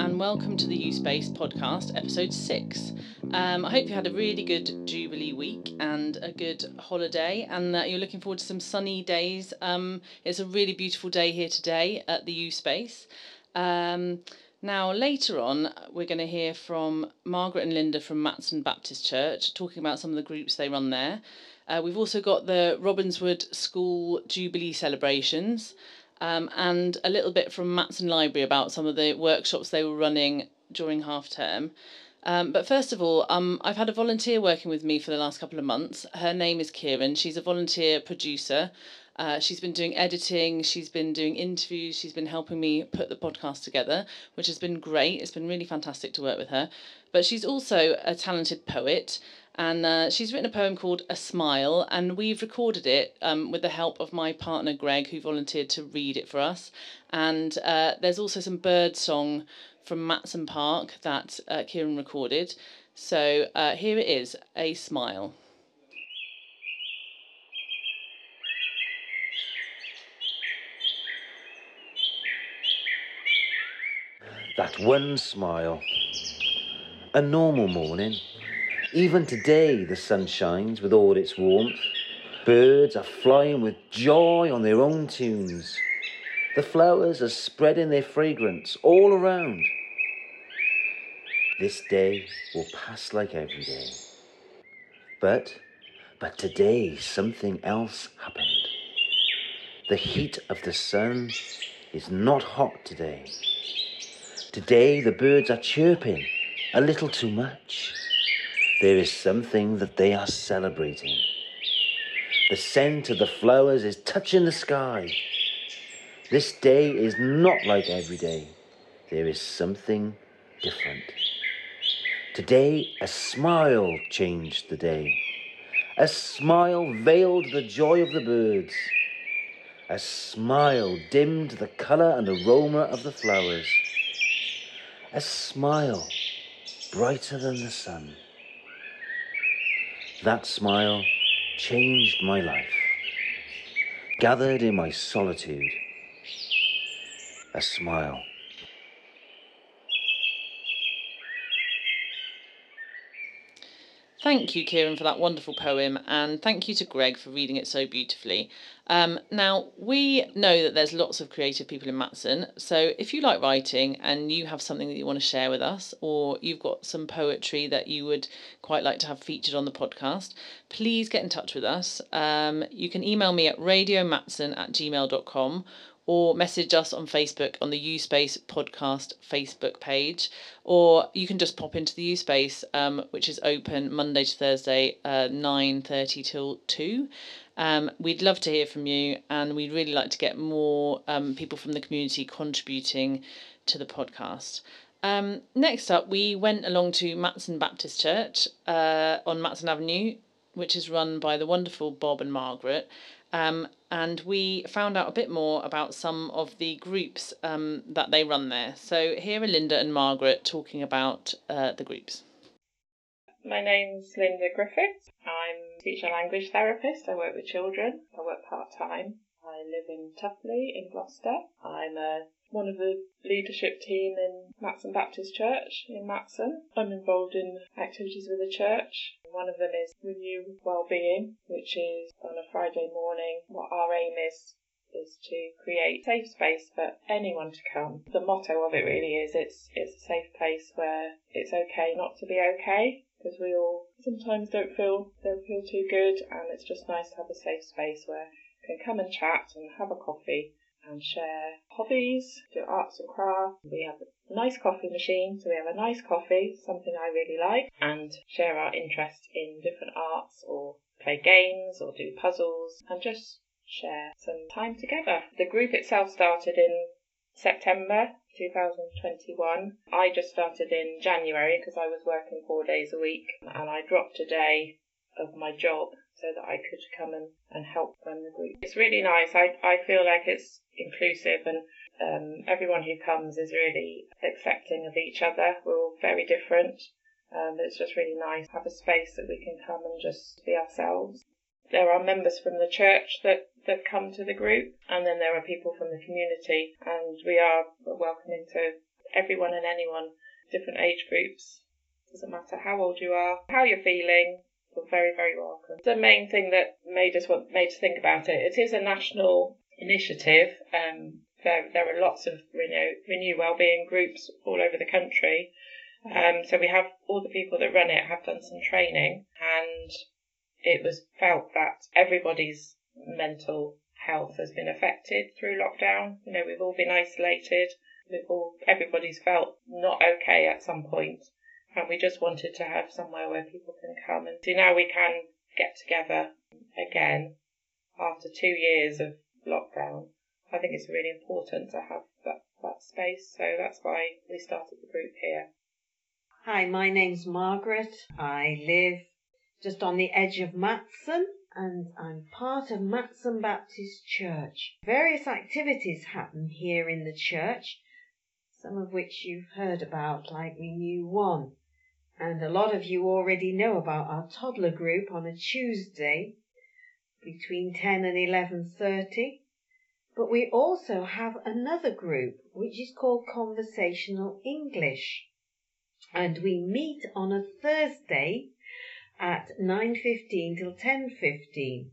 And welcome to the Ewe Space podcast, episode six. Um, I hope you had a really good Jubilee week and a good holiday, and that you're looking forward to some sunny days. Um, it's a really beautiful day here today at the Ewe Space. Um, now, later on, we're going to hear from Margaret and Linda from Matson Baptist Church talking about some of the groups they run there. Uh, we've also got the Robinswood School Jubilee celebrations um, and a little bit from Matson Library about some of the workshops they were running during half term. Um, but first of all, um, I've had a volunteer working with me for the last couple of months. Her name is Kiran. She's a volunteer producer. Uh, she's been doing editing, she's been doing interviews, she's been helping me put the podcast together, which has been great. It's been really fantastic to work with her. But she's also a talented poet, and uh, she's written a poem called A Smile, and we've recorded it um, with the help of my partner Greg, who volunteered to read it for us. And uh, there's also some bird song from Matson Park that uh, Kiran recorded. So uh, here it is A Smile. That one smile. A normal morning. Even today, the sun shines with all its warmth. Birds are flying with joy on their own tunes. The flowers are spreading their fragrance all around. This day will pass like every day. But, but today something else happened. The heat of the sun is not hot today. Today the birds are chirping a little too much. There is something that they are celebrating. The scent of the flowers is touching the sky. This day is not like every day. There is something different. Today, a smile changed the day. A smile veiled the joy of the birds. A smile dimmed the colour and aroma of the flowers. A smile brighter than the sun. That smile changed my life. Gathered in my solitude, a smile. Thank you, Kiran, for that wonderful poem, and thank you to Greg for reading it so beautifully. Um, now, we know that there's lots of creative people in Matson, so if you like writing and you have something that you want to share with us, or you've got some poetry that you would quite like to have featured on the podcast, please get in touch with us. Um, you can email me at radiomatson at gmail.com or message us on Facebook on the Ewe Space Podcast Facebook page, or you can just pop into the Ewe Space, um, which is open Monday to Thursday, uh, nine thirty till two. Um, we'd love to hear from you, and we'd really like to get more um, people from the community contributing to the podcast. Um, next up, we went along to Matson Baptist Church uh, on Matson Avenue, which is run by the wonderful Bob and Margaret. Um, and we found out a bit more about some of the groups um, that they run there. So here are Linda and Margaret talking about uh, the groups. My name's Linda Griffiths. I'm a teacher language therapist. I work with children. I work part time. I live in Tuffley in Gloucester. I'm a, one of the leadership team in Matson Baptist Church in Matson. I'm involved in activities with the church. One of them is Renew Wellbeing, which is on a Friday morning. What our aim is is to create safe space for anyone to come. The motto of it really is it's it's a safe place where it's okay not to be okay because we all sometimes don't feel don't feel too good and it's just nice to have a safe space where you can come and chat and have a coffee and share hobbies, do arts and crafts. We have a nice coffee machine, so we have a nice coffee, something I really like, and share our interest in different arts or play games or do puzzles and just share some time together. The group itself started in September 2021. I just started in January because I was working four days a week and I dropped a day of my job so that I could come and, and help run the group. It's really nice. I, I feel like it's inclusive and um, everyone who comes is really accepting of each other. We're all very different. Um, it's just really nice to have a space that we can come and just be ourselves. There are members from the church that, that come to the group, and then there are people from the community, and we are welcoming to everyone and anyone, different age groups. Doesn't matter how old you are, how you're feeling, you're very, very welcome. The main thing that made us want made us think about it, it is a national initiative. Um, there, there are lots of renew, renew wellbeing groups all over the country. Um, so we have all the people that run it have done some training, and it was felt that everybody's mental health has been affected through lockdown. You know, we've all been isolated. We've all everybody's felt not okay at some point, and we just wanted to have somewhere where people can come and see now we can get together again after two years of lockdown. I think it's really important to have that, that space, so that's why we started the group here. Hi, my name's Margaret. I live just on the edge of Matson and I'm part of Matson Baptist Church. Various activities happen here in the church, some of which you've heard about, like Renew One. And a lot of you already know about our toddler group on a Tuesday between 10 and 11.30. But we also have another group which is called Conversational English. And we meet on a Thursday at 9.15 till 10.15.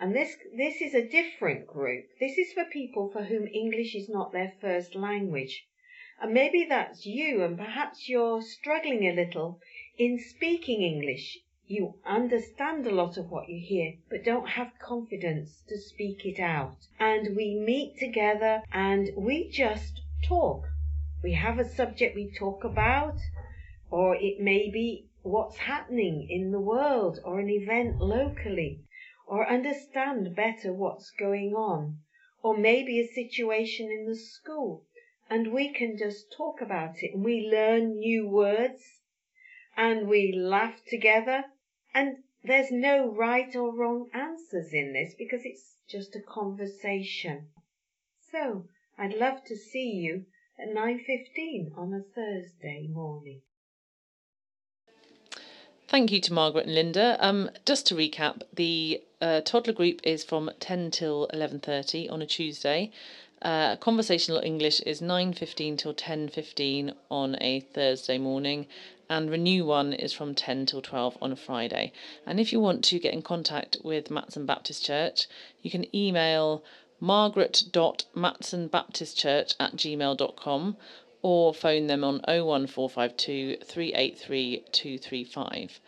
And this, this is a different group. This is for people for whom English is not their first language. And maybe that's you and perhaps you're struggling a little in speaking English. You understand a lot of what you hear, but don't have confidence to speak it out. And we meet together and we just talk. We have a subject we talk about, or it may be what's happening in the world or an event locally, or understand better what's going on, or maybe a situation in the school, and we can just talk about it and we learn new words and we laugh together and there's no right or wrong answers in this because it's just a conversation. So I'd love to see you at 9.15 on a Thursday morning. Thank you to Margaret and Linda. Um, just to recap, the uh, toddler group is from 10 till 11.30 on a Tuesday. Uh, conversational English is 9.15 till 10.15 on a Thursday morning. And Renew One is from 10 till 12 on a Friday. And if you want to get in contact with Matson Baptist Church, you can email margaret.matsonbaptistchurch at gmail.com or phone them on 01452 383 235.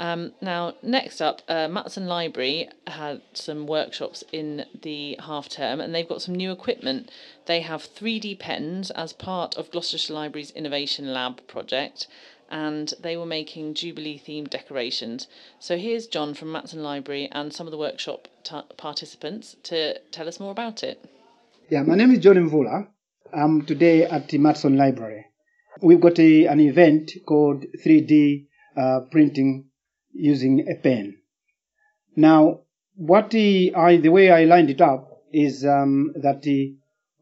Um, now, next up, uh, Matson Library had some workshops in the half term and they've got some new equipment. They have 3D pens as part of Gloucestershire Library's Innovation Lab project and they were making Jubilee themed decorations. So here's John from Matson Library and some of the workshop t- participants to tell us more about it. Yeah, my name is John Mvula. I'm today at the Matson Library. We've got a, an event called 3D uh, printing using a pen. Now, what the, I, the way I lined it up is um, that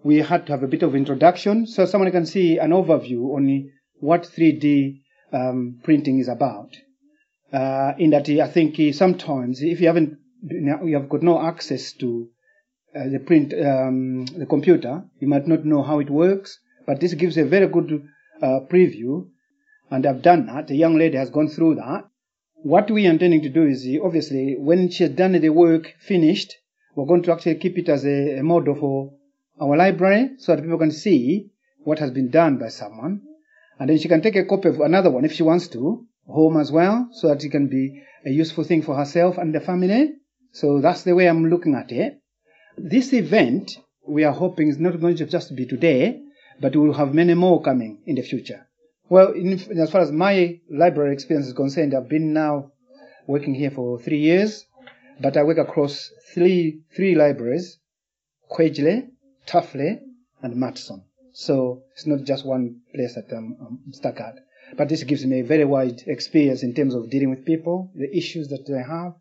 we had to have a bit of introduction so someone can see an overview on what 3D um, printing is about. Uh, in that I think sometimes if you haven't, you have got no access to uh, the print, um, the computer, you might not know how it works, but this gives a very good uh, preview. And I've done that. The young lady has gone through that. What we are intending to do is obviously when she has done the work finished, we're going to actually keep it as a, a model for our library so that people can see what has been done by someone. And then she can take a copy of another one if she wants to, home as well, so that it can be a useful thing for herself and the family. So that's the way I'm looking at it. This event, we are hoping, is not going to just be today, but we will have many more coming in the future. Well, in, as far as my library experience is concerned, I've been now working here for three years, but I work across three three libraries: Quedgley, Tuffley, and Matson. So it's not just one place that I'm, I'm stuck at. But this gives me a very wide experience in terms of dealing with people, the issues that they have,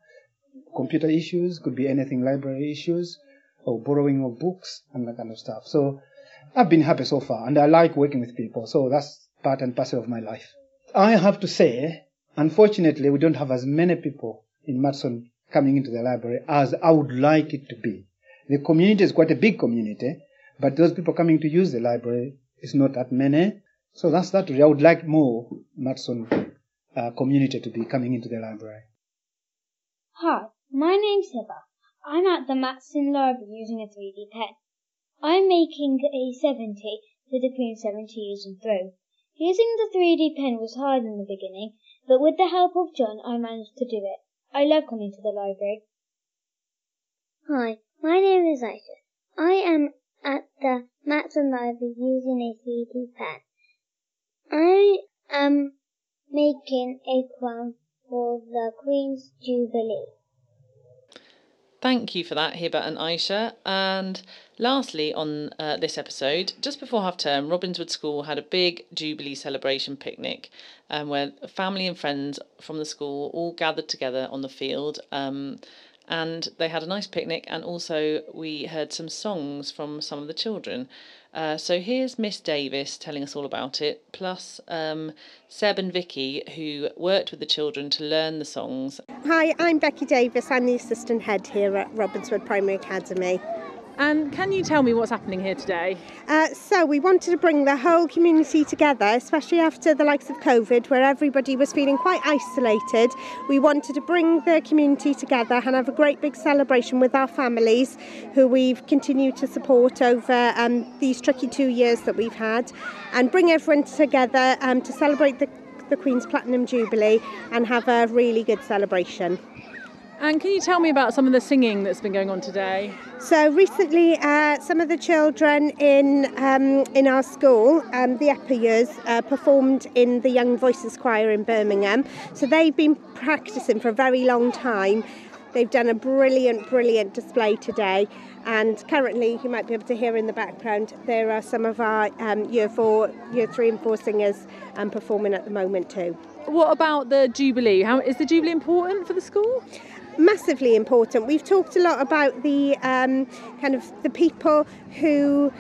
computer issues, could be anything, library issues, or borrowing of books and that kind of stuff. So I've been happy so far, and I like working with people. So that's part and parcel of my life. I have to say, unfortunately, we don't have as many people in Madison coming into the library as I would like it to be. The community is quite a big community, but those people coming to use the library is not that many. So that's that. I would like more Madison uh, community to be coming into the library. Hi, my name's Heather. I'm at the Matson Library using a 3D pen. I'm making a 70 for the Queen 70 years and through. Using the 3D pen was hard in the beginning, but with the help of John I managed to do it. I love coming to the library. Hi, my name is Aisha. I am at the Matson Library using a 3D pen. I am making a crown for the Queen's Jubilee. Thank you for that, Hiba and Aisha. And lastly, on uh, this episode, just before half term, Robinswood School had a big Jubilee celebration picnic um, where family and friends from the school all gathered together on the field. Um, and they had a nice picnic, and also we heard some songs from some of the children. Uh, so here's Miss Davis telling us all about it, plus um, Seb and Vicky, who worked with the children to learn the songs. Hi, I'm Becky Davis. I'm the assistant head here at Robinswood Primary Academy. And can you tell me what's happening here today? Uh, so, we wanted to bring the whole community together, especially after the likes of COVID, where everybody was feeling quite isolated. We wanted to bring the community together and have a great big celebration with our families who we've continued to support over um, these tricky two years that we've had and bring everyone together um, to celebrate the, the Queen's Platinum Jubilee and have a really good celebration. And can you tell me about some of the singing that's been going on today? So recently, uh, some of the children in um, in our school, um, the upper years, uh, performed in the Young Voices Choir in Birmingham. So they've been practicing for a very long time. They've done a brilliant, brilliant display today, and currently you might be able to hear in the background there are some of our um, year four, year three, and four singers um, performing at the moment too. What about the Jubilee? How is the Jubilee important for the school? massively important. We've talked a lot about the um, kind of the people who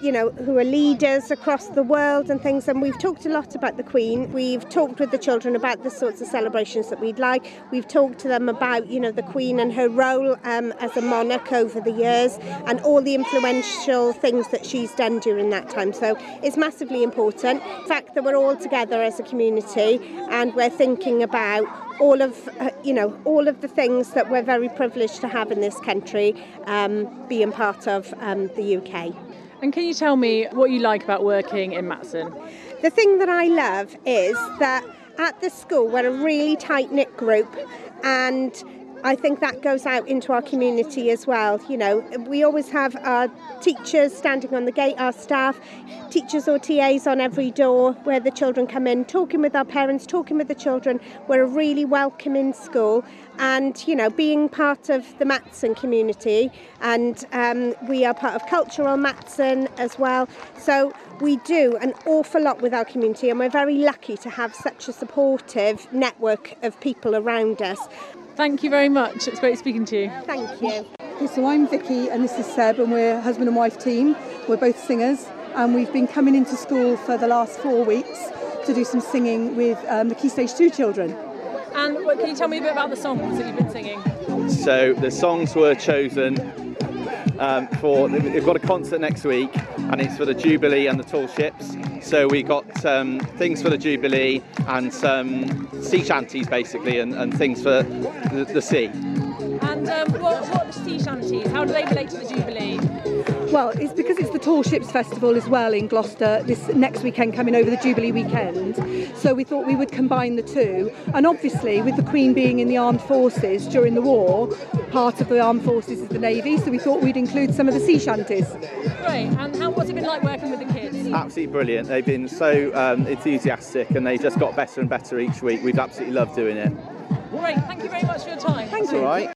you know, who are leaders across the world and things. And we've talked a lot about the Queen. We've talked with the children about the sorts of celebrations that we'd like. We've talked to them about, you know, the Queen and her role um, as a monarch over the years and all the influential things that she's done during that time. So it's massively important. The fact that we're all together as a community and we're thinking about all of uh, you know all of the things that we're very privileged to have in this country um, being part of um, the UK. And can you tell me what you like about working in Matson? The thing that I love is that at the school we're a really tight knit group and I think that goes out into our community as well. You know, we always have our teachers standing on the gate, our staff, teachers or TAs on every door where the children come in, talking with our parents, talking with the children. We're a really welcoming school and you know being part of the Matson community and um, we are part of cultural Matson as well so we do an awful lot with our community and we're very lucky to have such a supportive network of people around us Thank you very much. It's great speaking to you. Thank you. So I'm Vicky and this is Seb and we're husband and wife team. We're both singers and we've been coming into school for the last four weeks to do some singing with um, the Key Stage 2 children. And can you tell me a bit about the songs that you've been singing? So the songs were chosen um, for we've got a concert next week, and it's for the Jubilee and the Tall Ships. So we got um, things for the Jubilee and some sea shanties basically, and, and things for the, the sea. And um, what, what sea shanties? How do they relate to the Jubilee? Well, it's because it's the Tall Ships Festival as well in Gloucester this next weekend, coming over the Jubilee weekend. So we thought we would combine the two. And obviously, with the Queen being in the armed forces during the war, part of the armed forces is the Navy. So we thought we'd include some of the sea shanties. Great. And what's it been like working with the kids? Absolutely brilliant. They've been so um, enthusiastic and they just got better and better each week. We've absolutely loved doing it. Great. Thank you very much for your time. Thanks. All right.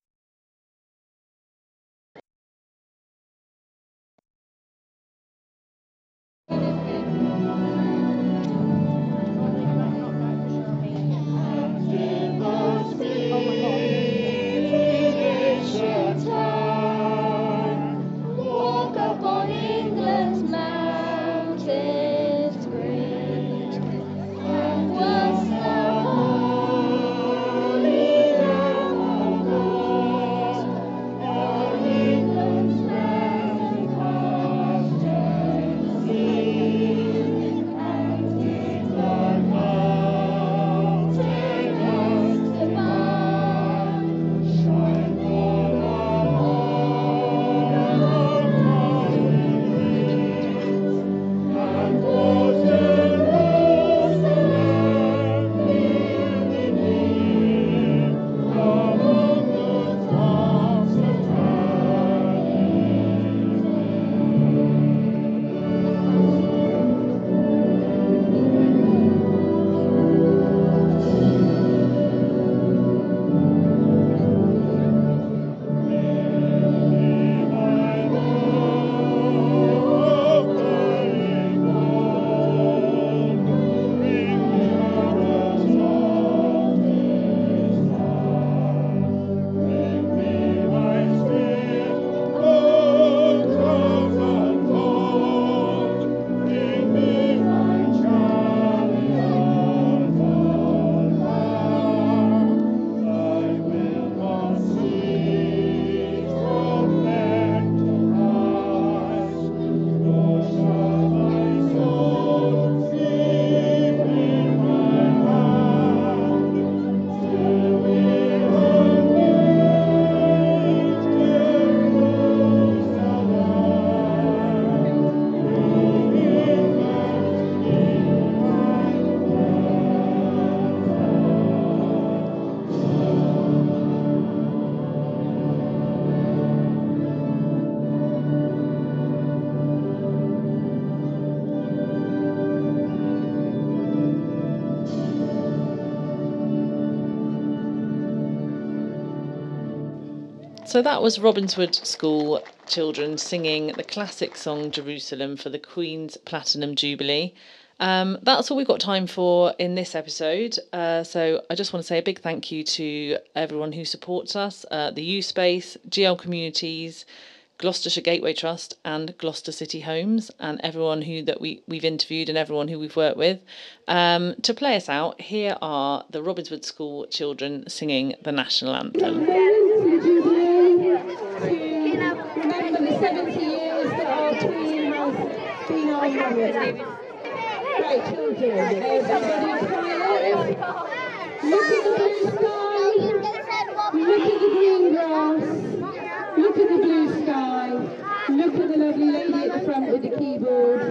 Was Robinswood School children singing the classic song Jerusalem for the Queen's Platinum Jubilee. Um, that's all we've got time for in this episode. Uh, so I just want to say a big thank you to everyone who supports us, uh, the Ewe Space, GL Communities, Gloucestershire Gateway Trust, and Gloucester City Homes, and everyone who that we we've interviewed and everyone who we've worked with. Um, to play us out, here are the Robinswood School children singing the national anthem. Remember the 70 years that our Queen has been our mother. Right, children, everybody quiet. Look at the blue sky. Look at the green grass. Look at the blue sky. Look at the lovely lady at the front with the keyboard.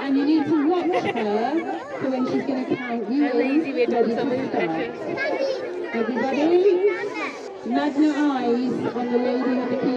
And you need to watch her for when she's going to count you in. Ready to start. Everybody, magna eyes on the lady with the keyboard.